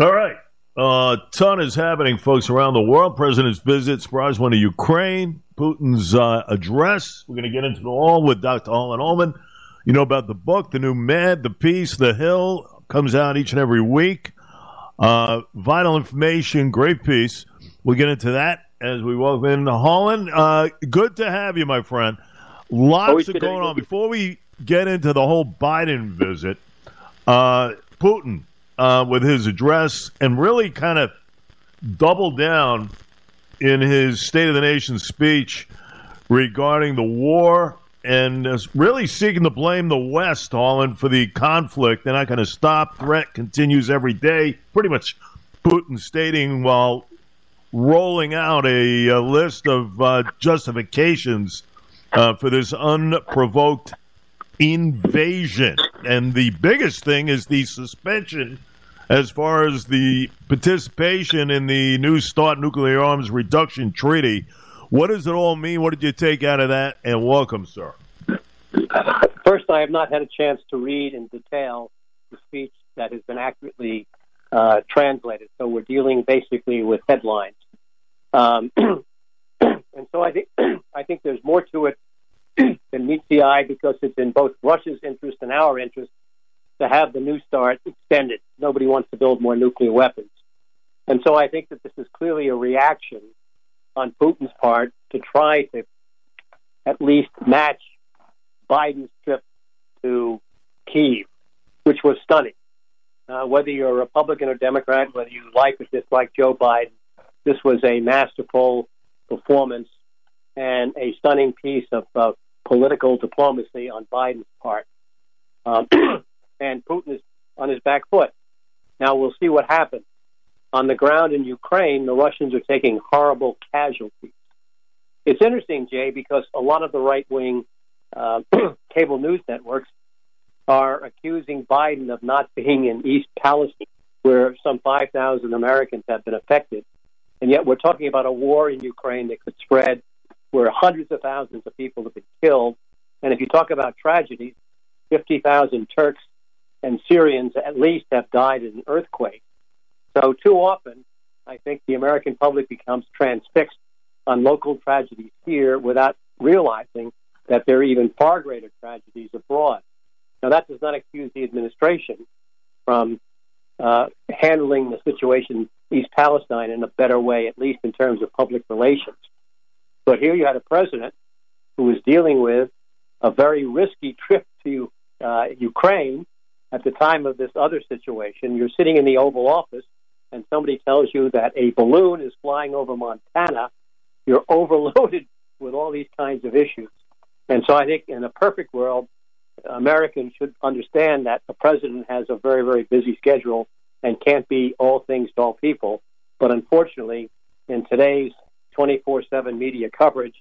All right. A uh, ton is happening, folks, around the world. President's visit, surprise one to Ukraine, Putin's uh, address. We're going to get into it all with Dr. Harlan Ullman. You know about the book, the new Mad, the Piece, the Hill, comes out each and every week. Uh, vital information, great piece. We'll get into that as we welcome in Harlan. Uh, good to have you, my friend. Lots Always of going on. Before we get into the whole Biden visit, uh, Putin uh, with his address and really kind of doubled down in his State of the Nation speech regarding the war and is really seeking to blame the West, Harlan, for the conflict. They're not going to stop. Threat continues every day. Pretty much Putin stating while rolling out a, a list of uh, justifications uh, for this unprovoked invasion. And the biggest thing is the suspension as far as the participation in the New START nuclear arms reduction treaty. What does it all mean? What did you take out of that? And welcome, sir. First, I have not had a chance to read in detail the speech that has been accurately uh, translated. So we're dealing basically with headlines, um, and so I think I think there's more to it than meets the eye because it's in both Russia's interest and our interest to have the New START extended. Nobody wants to build more nuclear weapons, and so I think that this is clearly a reaction on Putin's part to try to at least match Biden's trip to Kiev, which was stunning. Uh, whether you're a Republican or Democrat, whether you like or dislike Joe Biden, this was a masterful performance and a stunning piece of uh, political diplomacy on Biden's part. Um, and Putin is on his back foot. Now we'll see what happens. On the ground in Ukraine, the Russians are taking horrible casualties. It's interesting, Jay, because a lot of the right wing uh, cable news networks are accusing Biden of not being in East Palestine, where some 5,000 Americans have been affected. And yet we're talking about a war in Ukraine that could spread, where hundreds of thousands of people have been killed. And if you talk about tragedies, 50,000 Turks and Syrians at least have died in an earthquake. So too often, I think the American public becomes transfixed on local tragedies here without realizing that there are even far greater tragedies abroad. Now, that does not excuse the administration from uh, handling the situation in East Palestine in a better way, at least in terms of public relations. But here you had a president who was dealing with a very risky trip to uh, Ukraine at the time of this other situation. You're sitting in the Oval Office, and somebody tells you that a balloon is flying over Montana. You're overloaded with all these kinds of issues. And so I think in a perfect world, Americans should understand that the president has a very, very busy schedule and can't be all things to all people. But unfortunately, in today's 24 7 media coverage,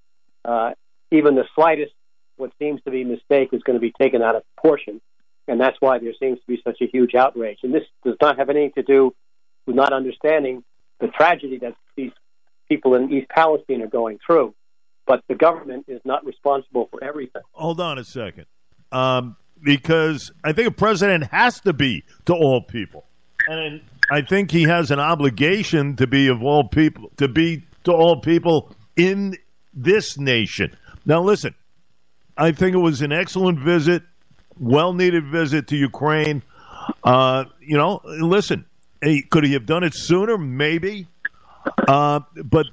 uh, even the slightest, what seems to be mistake, is going to be taken out of proportion. And that's why there seems to be such a huge outrage. And this does not have anything to do with not understanding the tragedy that these people in East Palestine are going through. But the government is not responsible for everything. Hold on a second. Um, because I think a president has to be to all people. And I think he has an obligation to be of all people, to be to all people in this nation. Now, listen, I think it was an excellent visit, well needed visit to Ukraine. Uh, you know, listen, hey, could he have done it sooner? Maybe. Uh, but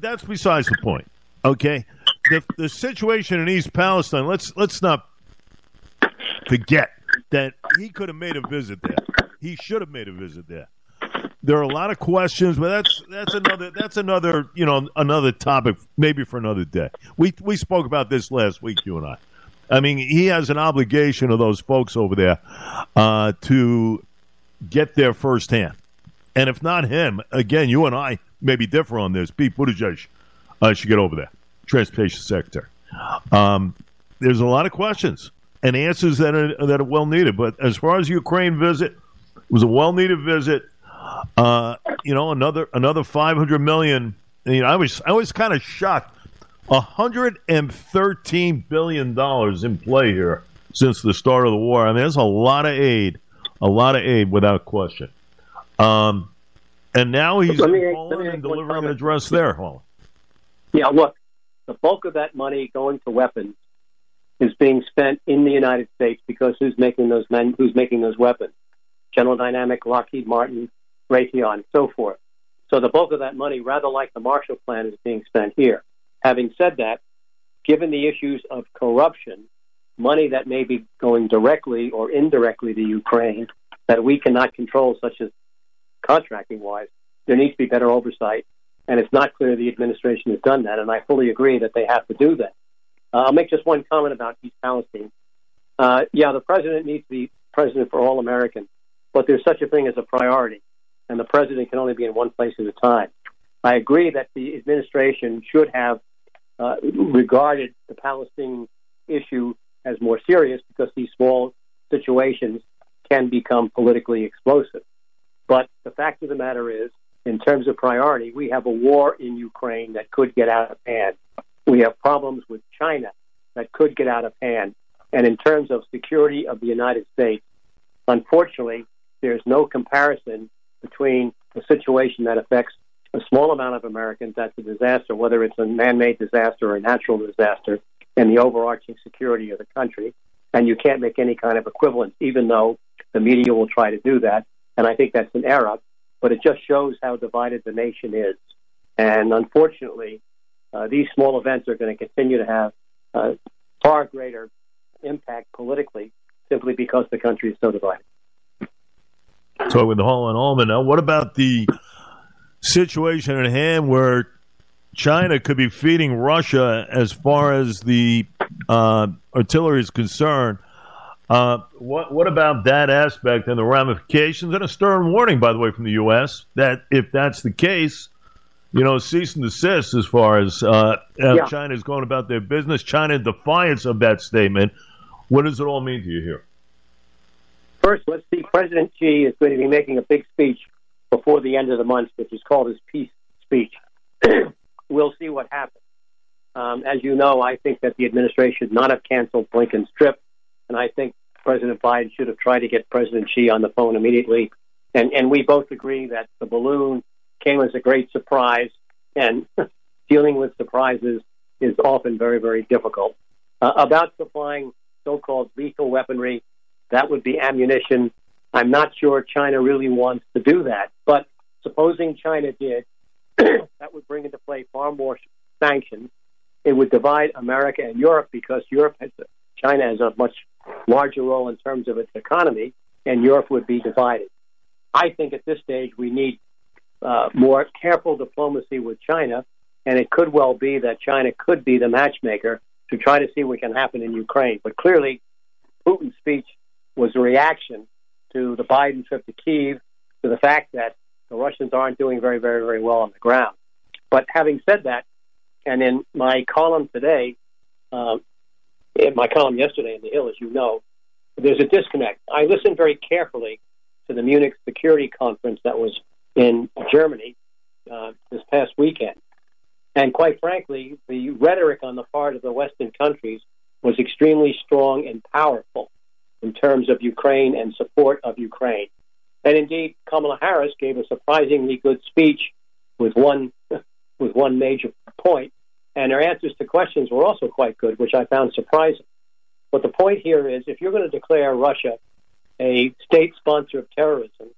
that's besides the point. Okay, the the situation in East Palestine. Let's let's not forget that he could have made a visit there. He should have made a visit there. There are a lot of questions, but that's that's another that's another you know another topic maybe for another day. We we spoke about this last week, you and I. I mean, he has an obligation of those folks over there uh, to get there firsthand. And if not him, again, you and I maybe differ on this. Pete Buttigieg uh, should get over there, transportation secretary. Um, there's a lot of questions and answers that are that are well needed. But as far as Ukraine visit, it was a well needed visit. Uh, you know, another another 500 million. You know, I was I was kind of shocked. 113 billion dollars in play here since the start of the war. I mean, there's a lot of aid, a lot of aid without question. Um, and now he's me, Poland and delivering an address there. Huh? Yeah, look, the bulk of that money going to weapons is being spent in the United States because who's making those men, who's making those weapons? General Dynamic, Lockheed Martin, Raytheon, so forth. So the bulk of that money, rather like the Marshall Plan, is being spent here. Having said that, given the issues of corruption, money that may be going directly or indirectly to Ukraine that we cannot control, such as contracting wise, there needs to be better oversight. And it's not clear the administration has done that. And I fully agree that they have to do that. Uh, I'll make just one comment about East Palestine. Uh, yeah, the president needs to be president for all Americans, but there's such a thing as a priority, and the president can only be in one place at a time. I agree that the administration should have uh, regarded the Palestinian issue as more serious because these small situations can become politically explosive. But the fact of the matter is, in terms of priority, we have a war in Ukraine that could get out of hand. We have problems with China that could get out of hand. And in terms of security of the United States, unfortunately, there's no comparison between a situation that affects a small amount of Americans that's a disaster, whether it's a man made disaster or a natural disaster, and the overarching security of the country. And you can't make any kind of equivalence, even though the media will try to do that. And I think that's an error, but it just shows how divided the nation is. And unfortunately, uh, these small events are going to continue to have uh, far greater impact politically simply because the country is so divided. So, with Harlan Ullman, now what about the situation at hand where China could be feeding Russia as far as the uh, artillery is concerned? Uh, what, what about that aspect and the ramifications? And a stern warning, by the way, from the U.S. that if that's the case, you know, cease and desist as far as uh, yeah. China is going about their business. China in defiance of that statement. What does it all mean to you here? First, let's see. President Xi is going to be making a big speech before the end of the month, which is called his peace speech. we'll see what happens. Um, as you know, I think that the administration should not have canceled Blinken's trip, and I think President Biden should have tried to get President Xi on the phone immediately. And, and we both agree that the balloon came as a great surprise, and dealing with surprises is often very, very difficult. Uh, about supplying so called lethal weaponry, that would be ammunition. I'm not sure China really wants to do that, but supposing China did, that would bring into play far more sanctions. It would divide America and Europe because Europe has China has a much larger role in terms of its economy, and Europe would be divided. I think at this stage we need uh, more careful diplomacy with China, and it could well be that China could be the matchmaker to try to see what can happen in Ukraine. But clearly, Putin's speech was a reaction to the Biden trip to Kiev, to the fact that the Russians aren't doing very, very, very well on the ground. But having said that, and in my column today, uh, in my column yesterday in the Hill, as you know, there's a disconnect. I listened very carefully to the Munich Security Conference that was in Germany uh, this past weekend. And quite frankly, the rhetoric on the part of the Western countries was extremely strong and powerful in terms of Ukraine and support of Ukraine. And indeed, Kamala Harris gave a surprisingly good speech with one with one major point, and her answers to questions were also quite good, which I found surprising. But the point here is, if you're going to declare Russia a state sponsor of terrorism,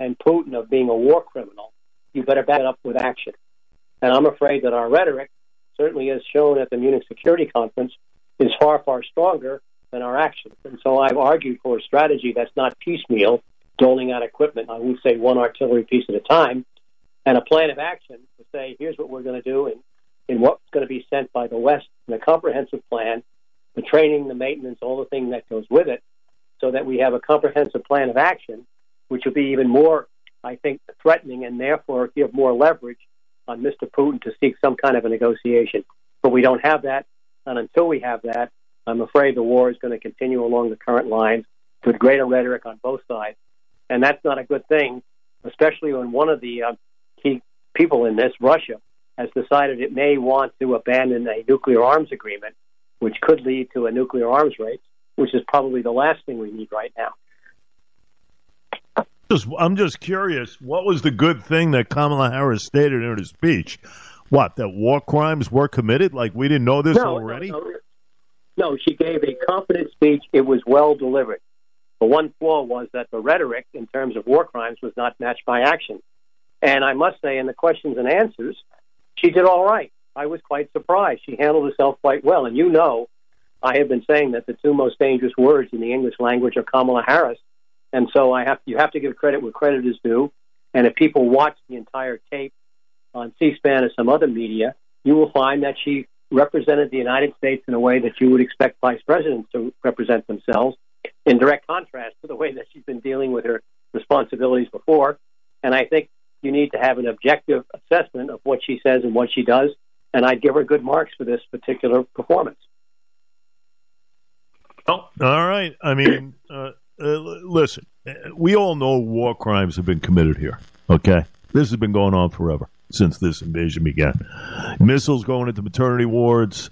and Putin of being a war criminal, you better back it up with action. And I'm afraid that our rhetoric, certainly as shown at the Munich Security Conference, is far, far stronger than our actions. And so I've argued for a strategy that's not piecemeal, doling out equipment, I would say one artillery piece at a time, and a plan of action to say, here's what we're going to do and, and what's going to be sent by the West, and a comprehensive plan, the training, the maintenance, all the thing that goes with it, so that we have a comprehensive plan of action which will be even more, I think, threatening and therefore give more leverage on Mr. Putin to seek some kind of a negotiation. But we don't have that. And until we have that, I'm afraid the war is going to continue along the current lines with greater rhetoric on both sides. And that's not a good thing, especially when one of the uh, key people in this, Russia, has decided it may want to abandon a nuclear arms agreement, which could lead to a nuclear arms race, which is probably the last thing we need right now. Just, I'm just curious. What was the good thing that Kamala Harris stated in her speech? What that war crimes were committed? Like we didn't know this no, already? No, no, no, she gave a confident speech. It was well delivered. The one flaw was that the rhetoric in terms of war crimes was not matched by action. And I must say, in the questions and answers, she did all right. I was quite surprised. She handled herself quite well. And you know, I have been saying that the two most dangerous words in the English language are Kamala Harris. And so I have you have to give credit where credit is due. And if people watch the entire tape on C-SPAN or some other media, you will find that she represented the United States in a way that you would expect vice presidents to represent themselves, in direct contrast to the way that she's been dealing with her responsibilities before. And I think you need to have an objective assessment of what she says and what she does. And I'd give her good marks for this particular performance. Oh, all right. I mean, uh, uh, listen, we all know war crimes have been committed here. Okay, this has been going on forever since this invasion began. Missiles going into maternity wards,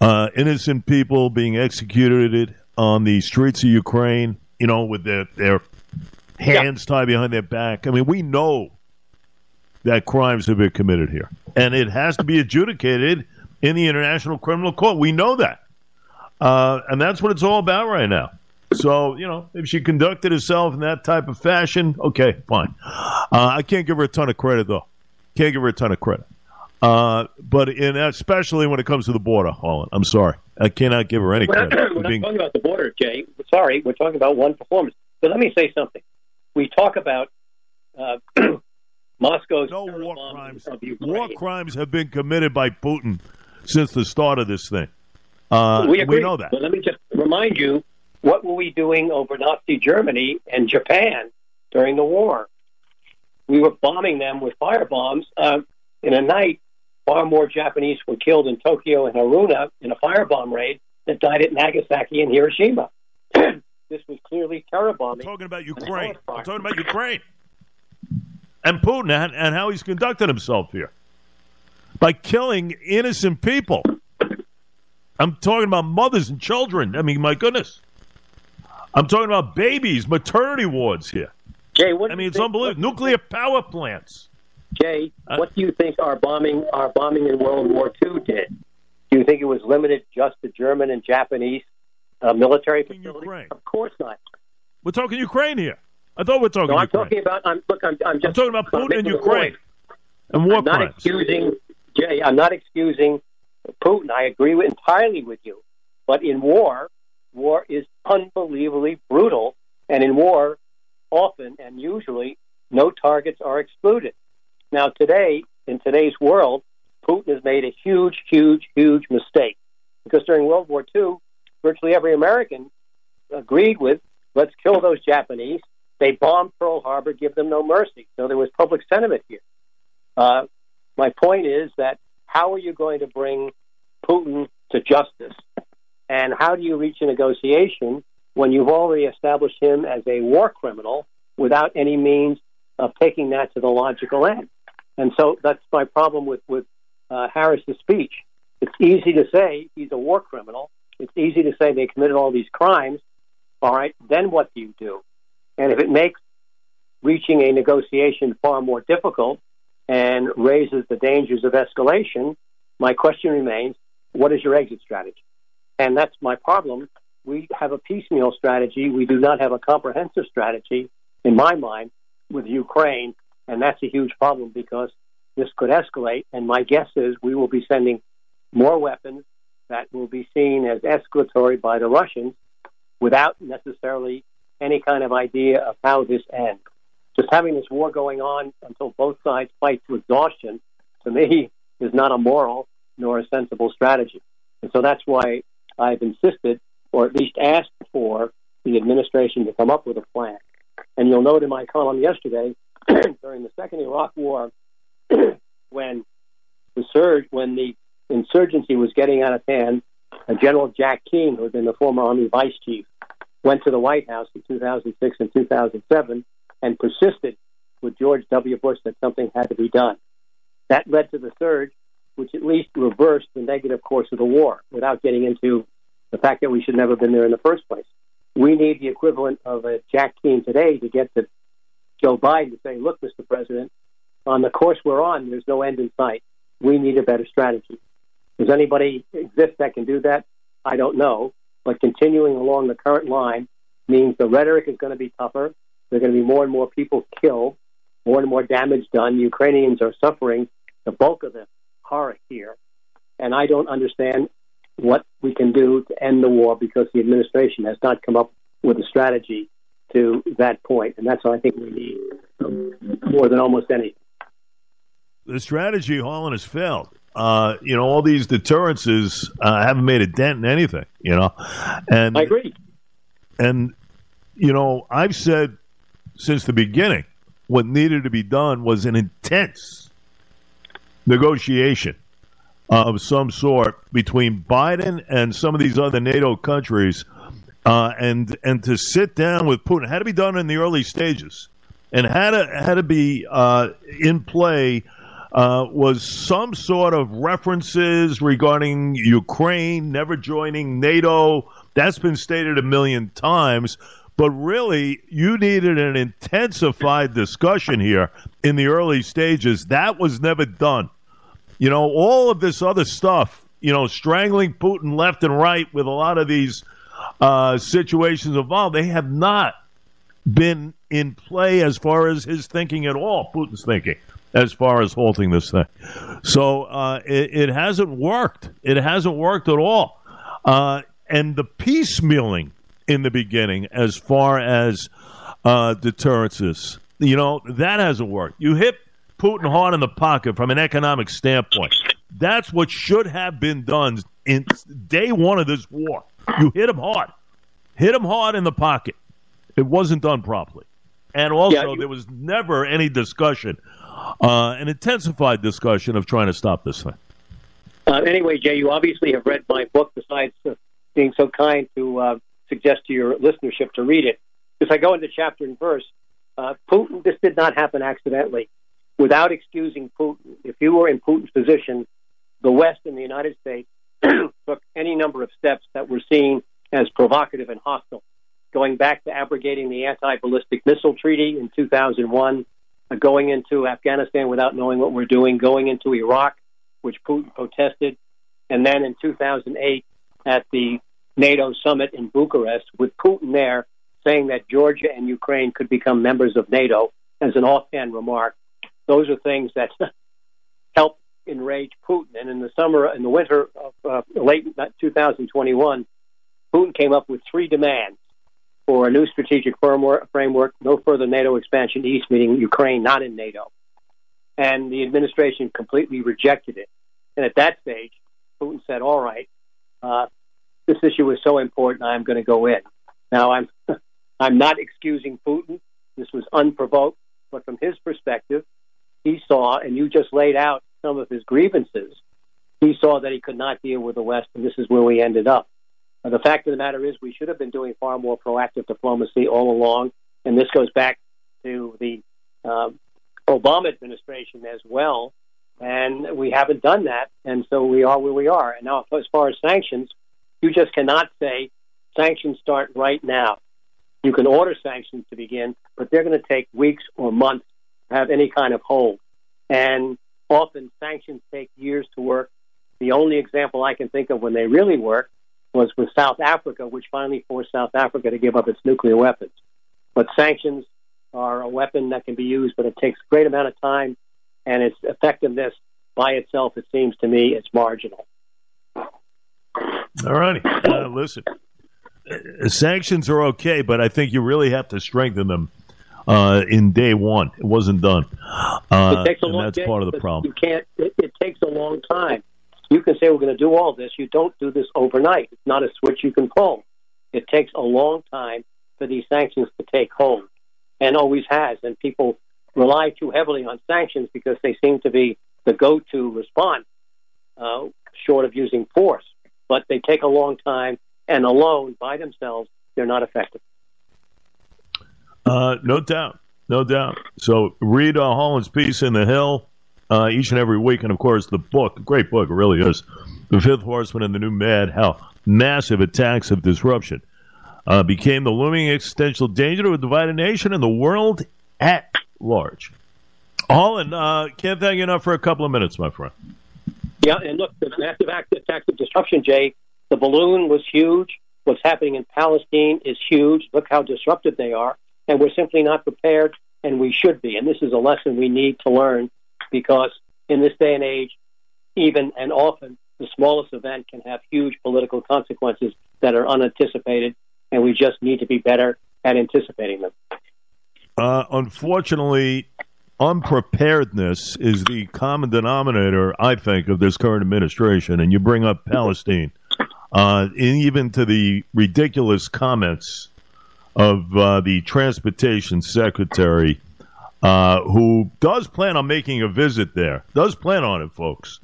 uh, innocent people being executed on the streets of Ukraine. You know, with their their hands yeah. tied behind their back. I mean, we know that crimes have been committed here, and it has to be adjudicated in the International Criminal Court. We know that. Uh, and that's what it's all about right now. So, you know, if she conducted herself in that type of fashion, okay, fine. Uh, I can't give her a ton of credit, though. Can't give her a ton of credit. Uh, but in especially when it comes to the border, Harlan, I'm sorry. I cannot give her any credit. We're, we're being... not talking about the border, Jay. Sorry, we're talking about one performance. But let me say something. We talk about uh, Moscow's no war crimes. War crimes have been committed by Putin since the start of this thing. Uh, we, we, know that. But let me just remind you what were we doing over Nazi Germany and Japan during the war? We were bombing them with fire bombs. Uh, in a night, far more Japanese were killed in Tokyo and Haruna in a firebomb raid than died at Nagasaki and Hiroshima. this was clearly terror bombing. I'm talking about Ukraine. I'm talking about Ukraine. And Putin and, and how he's conducted himself here by killing innocent people. I'm talking about mothers and children. I mean, my goodness. I'm talking about babies, maternity wards here. Jay, what I mean, it's think, unbelievable. Nuclear power plants. Jay, uh, what do you think our bombing, our bombing in World War II did? Do you think it was limited just to German and Japanese uh, military facilities? Ukraine. Of course not. We're talking Ukraine here. I thought we are talking. No, I'm Ukraine. talking about. I'm look. I'm, I'm just. I'm talking about Putin and Ukraine and war I'm not crimes. excusing Jay. I'm not excusing Putin. I agree with, entirely with you. But in war, war is unbelievably brutal, and in war, often and usually, no targets are excluded. Now, today, in today's world, Putin has made a huge, huge, huge mistake because during World War II, virtually every American agreed with let's kill those Japanese. They bombed Pearl Harbor, give them no mercy. So there was public sentiment here. Uh, my point is that how are you going to bring Putin to justice? And how do you reach a negotiation when you've already established him as a war criminal without any means of taking that to the logical end? And so that's my problem with, with uh, Harris's speech. It's easy to say he's a war criminal. It's easy to say they committed all these crimes. All right, then what do you do? And if it makes reaching a negotiation far more difficult, and raises the dangers of escalation, my question remains what is your exit strategy? And that's my problem. We have a piecemeal strategy. We do not have a comprehensive strategy, in my mind, with Ukraine. And that's a huge problem because this could escalate. And my guess is we will be sending more weapons that will be seen as escalatory by the Russians without necessarily any kind of idea of how this ends just having this war going on until both sides fight to exhaustion, to me, is not a moral nor a sensible strategy. And so that's why I've insisted, or at least asked for, the administration to come up with a plan. And you'll note in my column yesterday, during the second Iraq War, when the surge, when the insurgency was getting out of hand, General Jack Keane, who had been the former Army vice chief, went to the White House in 2006 and 2007 and persisted with George W. Bush that something had to be done. That led to the surge, which at least reversed the negative course of the war without getting into the fact that we should never have been there in the first place. We need the equivalent of a Jack Keane today to get the Joe Biden to say, look, Mr. President, on the course we're on, there's no end in sight. We need a better strategy. Does anybody exist that can do that? I don't know. But continuing along the current line means the rhetoric is going to be tougher. There are going to be more and more people killed, more and more damage done. Ukrainians are suffering the bulk of the horror here. And I don't understand what we can do to end the war because the administration has not come up with a strategy to that point. And that's what I think we need more than almost anything. The strategy, Harlan, has failed. Uh, you know, all these deterrences uh, haven't made a dent in anything. You know, and I agree. And you know, I've said since the beginning what needed to be done was an intense negotiation of some sort between Biden and some of these other NATO countries, uh, and and to sit down with Putin had to be done in the early stages, and had to had to be uh, in play uh, was some sort of references regarding Ukraine never joining NATO. That's been stated a million times. But really, you needed an intensified discussion here in the early stages. That was never done. You know, all of this other stuff, you know, strangling Putin left and right with a lot of these uh, situations involved, they have not been in play as far as his thinking at all, Putin's thinking as far as halting this thing. So uh, it, it, hasn't worked. It hasn't worked at all. Uh, and the piecemealing in the beginning, as far as uh, deterrences, you know, that hasn't worked. You hit Putin hard in the pocket from an economic standpoint. That's what should have been done in day one of this war. You hit him hard, hit him hard in the pocket. It wasn't done properly. And also, yeah, you- there was never any discussion uh, an intensified discussion of trying to stop this thing. Uh, anyway, Jay, you obviously have read my book, besides uh, being so kind to uh, suggest to your listenership to read it. If I go into chapter and verse, uh, Putin, this did not happen accidentally. Without excusing Putin, if you were in Putin's position, the West and the United States took any number of steps that were seen as provocative and hostile, going back to abrogating the anti ballistic missile treaty in 2001 uh, going into Afghanistan without knowing what we're doing, going into Iraq, which Putin protested, and then in 2008 at the NATO summit in Bucharest with Putin there saying that Georgia and Ukraine could become members of NATO as an offhand remark. Those are things that help enrage Putin. And in the summer, in the winter of uh, late 2021, Putin came up with three demands for a new strategic framework, no further NATO expansion east, meaning Ukraine not in NATO. And the administration completely rejected it. And at that stage, Putin said, all right, uh, this issue is so important, I'm going to go in. Now, I'm, I'm not excusing Putin. This was unprovoked. But from his perspective, he saw, and you just laid out some of his grievances, he saw that he could not deal with the West, and this is where we ended up. Uh, the fact of the matter is, we should have been doing far more proactive diplomacy all along, and this goes back to the uh, Obama administration as well. And we haven't done that, and so we are where we are. And now, as far as sanctions, you just cannot say sanctions start right now. You can order sanctions to begin, but they're going to take weeks or months have any kind of hold. And often sanctions take years to work. The only example I can think of when they really work was with South Africa, which finally forced South Africa to give up its nuclear weapons. But sanctions are a weapon that can be used, but it takes a great amount of time, and its effectiveness by itself, it seems to me, is marginal. All righty. Uh, listen, uh, sanctions are okay, but I think you really have to strengthen them uh, in day one. It wasn't done. Uh, it takes a long that's part of the problem. You can't. It, it takes a long time. You can say we're going to do all this. You don't do this overnight. It's not a switch you can pull. It takes a long time for these sanctions to take hold, and always has. And people rely too heavily on sanctions because they seem to be the go-to response, uh, short of using force. But they take a long time, and alone by themselves, they're not effective. Uh, no doubt, no doubt. So read uh, Harlan's piece in the Hill uh, each and every week. And of course, the book, great book, it really is. The Fifth Horseman and the New Mad How Massive Attacks of Disruption uh, became the looming existential danger to a divided nation and the world at large. Harlan, uh, can't thank you enough for a couple of minutes, my friend. Yeah, and look, the massive acts of destruction, Jay. The balloon was huge. What's happening in Palestine is huge. Look how disruptive they are, and we're simply not prepared, and we should be. And this is a lesson we need to learn because in this day and age, even and often, the smallest event can have huge political consequences that are unanticipated, and we just need to be better at anticipating them. Uh, unfortunately, unpreparedness is the common denominator, I think, of this current administration. And you bring up Palestine, uh, even to the ridiculous comments of uh, the transportation secretary, uh, who does plan on making a visit there. Does plan on it, folks.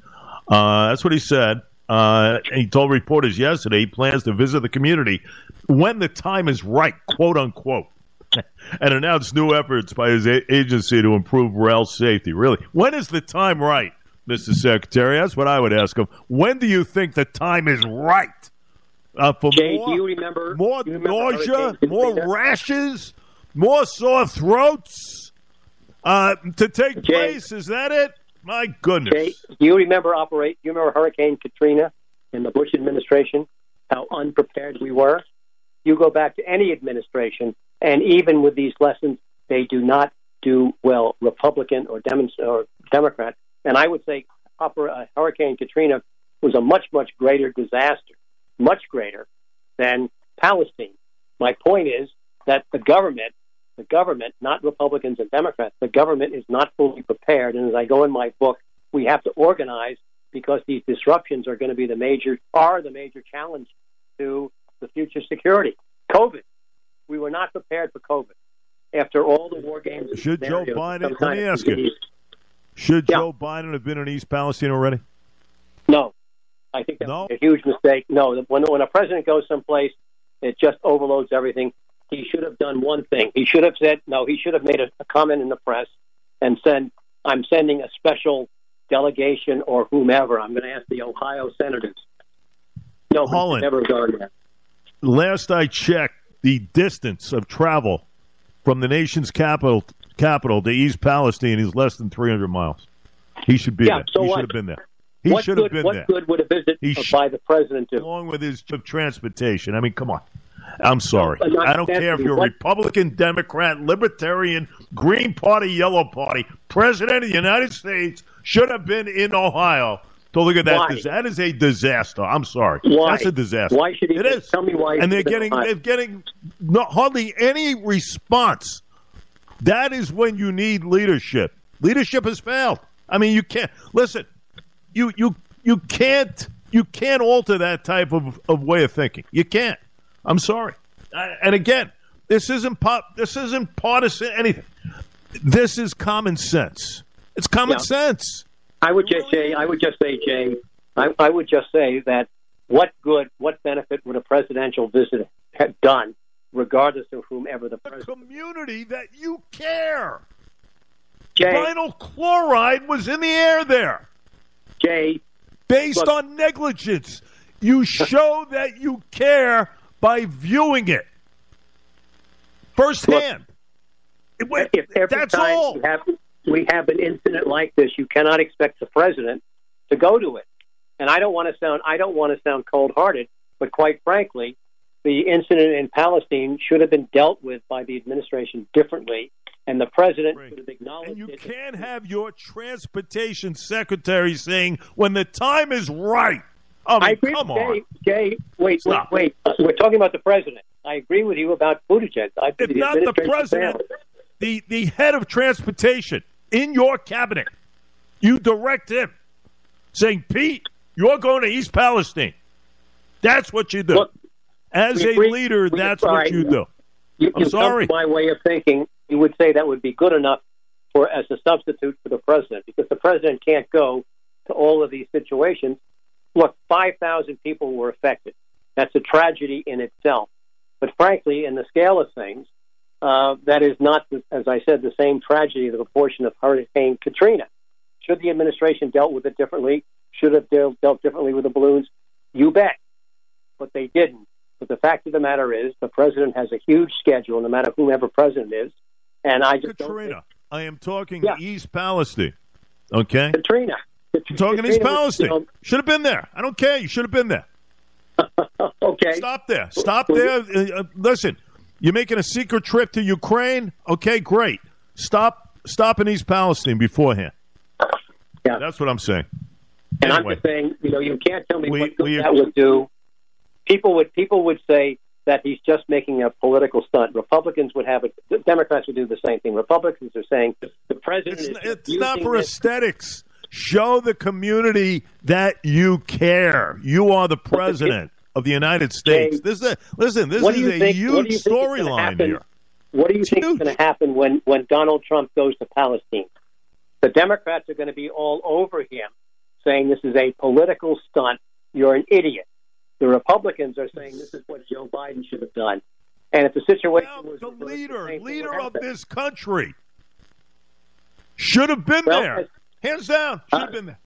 Uh, that's what he said. Uh, he told reporters yesterday he plans to visit the community when the time is right, quote unquote, and announce new efforts by his a- agency to improve rail safety. Really, when is the time right, Mr. Secretary? That's what I would ask him. When do you think the time is right? Uh, for Jay, more, do you remember more you remember nausea, more rashes, more sore throats uh, to take Jay, place? Is that it? My goodness. Jay, do you remember operate? Do you remember Hurricane Katrina in the Bush administration? How unprepared we were. You go back to any administration, and even with these lessons, they do not do well, Republican or, or Democrat. And I would say Oper- uh, Hurricane Katrina was a much, much greater disaster, much greater than Palestine. My point is that the government the government, not Republicans and Democrats, the government is not fully prepared. And as I go in my book, we have to organize because these disruptions are going to be the major are the major challenge to the future security. COVID, we were not prepared for COVID. After all the war games, should Joe Biden? Let me ask you: Should yeah. Joe Biden have been in East Palestine already? I think that's no? a huge mistake. No, when when a president goes someplace, it just overloads everything he should have done one thing. He should have said, no, he should have made a, a comment in the press and said, I'm sending a special delegation or whomever. I'm going to ask the Ohio senators. No, Harlan, never gone there. Last I checked, the distance of travel from the nation's capital capital to East Palestine is less than 300 miles. He should be yeah, there. So he what? should have been there. He what should good, have been what there. What good would a visit he by the president do? Along with his transportation. I mean, come on. I'm sorry. I don't care if you're a Republican, Democrat, Libertarian, Green Party, Yellow Party. President of the United States should have been in Ohio to look at that. Why? That is a disaster. I'm sorry. Why? That's a disaster. Why should he? It is. Tell me why. And they're getting they're getting not, hardly any response. That is when you need leadership. Leadership has failed. I mean, you can't listen. You you you can't you can't alter that type of, of way of thinking. You can't. I'm sorry. And again, this isn't pop. This isn't partisan anything. This is common sense. It's common yeah. sense. I would just say. I would just say, Jay. I, I would just say that what good, what benefit would a presidential visit have done, regardless of whomever the president? A community that you care. Jay, Vinyl chloride was in the air there. Jay, based look, on negligence, you show that you care by viewing it firsthand. Look, if every That's time all. We have, we have an incident like this, you cannot expect the president to go to it. And I don't want to sound I don't want to sound cold hearted, but quite frankly, the incident in Palestine should have been dealt with by the administration differently, and the president should have acknowledged and you it. can't have your transportation secretary saying when the time is right. I, mean, I agree come with on. Jay. Jay, wait, Stop. wait, wait. We're talking about the president. I agree with you about Buttigieg. I If not the president, the, the head of transportation in your cabinet, you direct him saying, Pete, you're going to East Palestine. That's what you do. Look, As a agree- leader, that's what you do. You, I'm sorry. my way of thinking, you would say that would be good enough for as a substitute for the president, because the president can't go to all of these situations. Look, five thousand people were affected. That's a tragedy in itself. But frankly, in the scale of things, uh, that is not, as I said, the same tragedy, as the proportion of Hurricane Katrina. Should the administration dealt with it differently? Should have dealt, dealt differently with the balloons? You bet. But they didn't. But the fact of the matter is, the president has a huge schedule, no matter whomever president is. And I just Katrina. I am talking Yeah. East Palestine. Okay? Katrina. I'm talking East Katrina was, you Palestine. Should have been there. I don't care. You should have been there. okay. Stop there. Stop there. Uh, uh, listen, you're making a secret trip to Ukraine. Okay, great. Stop. Stop in East Palestine beforehand. Yeah. That's what I'm saying. And Anyway. I'm just saying, you know, you can't tell me We- what we- that would do. People would people would say that he's just making a political stunt. Republicans would have it. Democrats would do the same thing. Republicans are saying the president It's, it's not for this- aesthetics. Show the community that you care. You are the president of the United States. This is a listen. This is a think- what do huge you think is gonna storyline here. What do you think is going to happen when, when Donald Trump goes to Palestine? The Democrats are going to be all over him, saying this is a political stunt. You're an idiot. The Republicans are saying this is what Joe Biden should have done. And if the situation was the reversed, leader, thing leader of this country, should have been Well, there. Hands down, should Uh, have been there.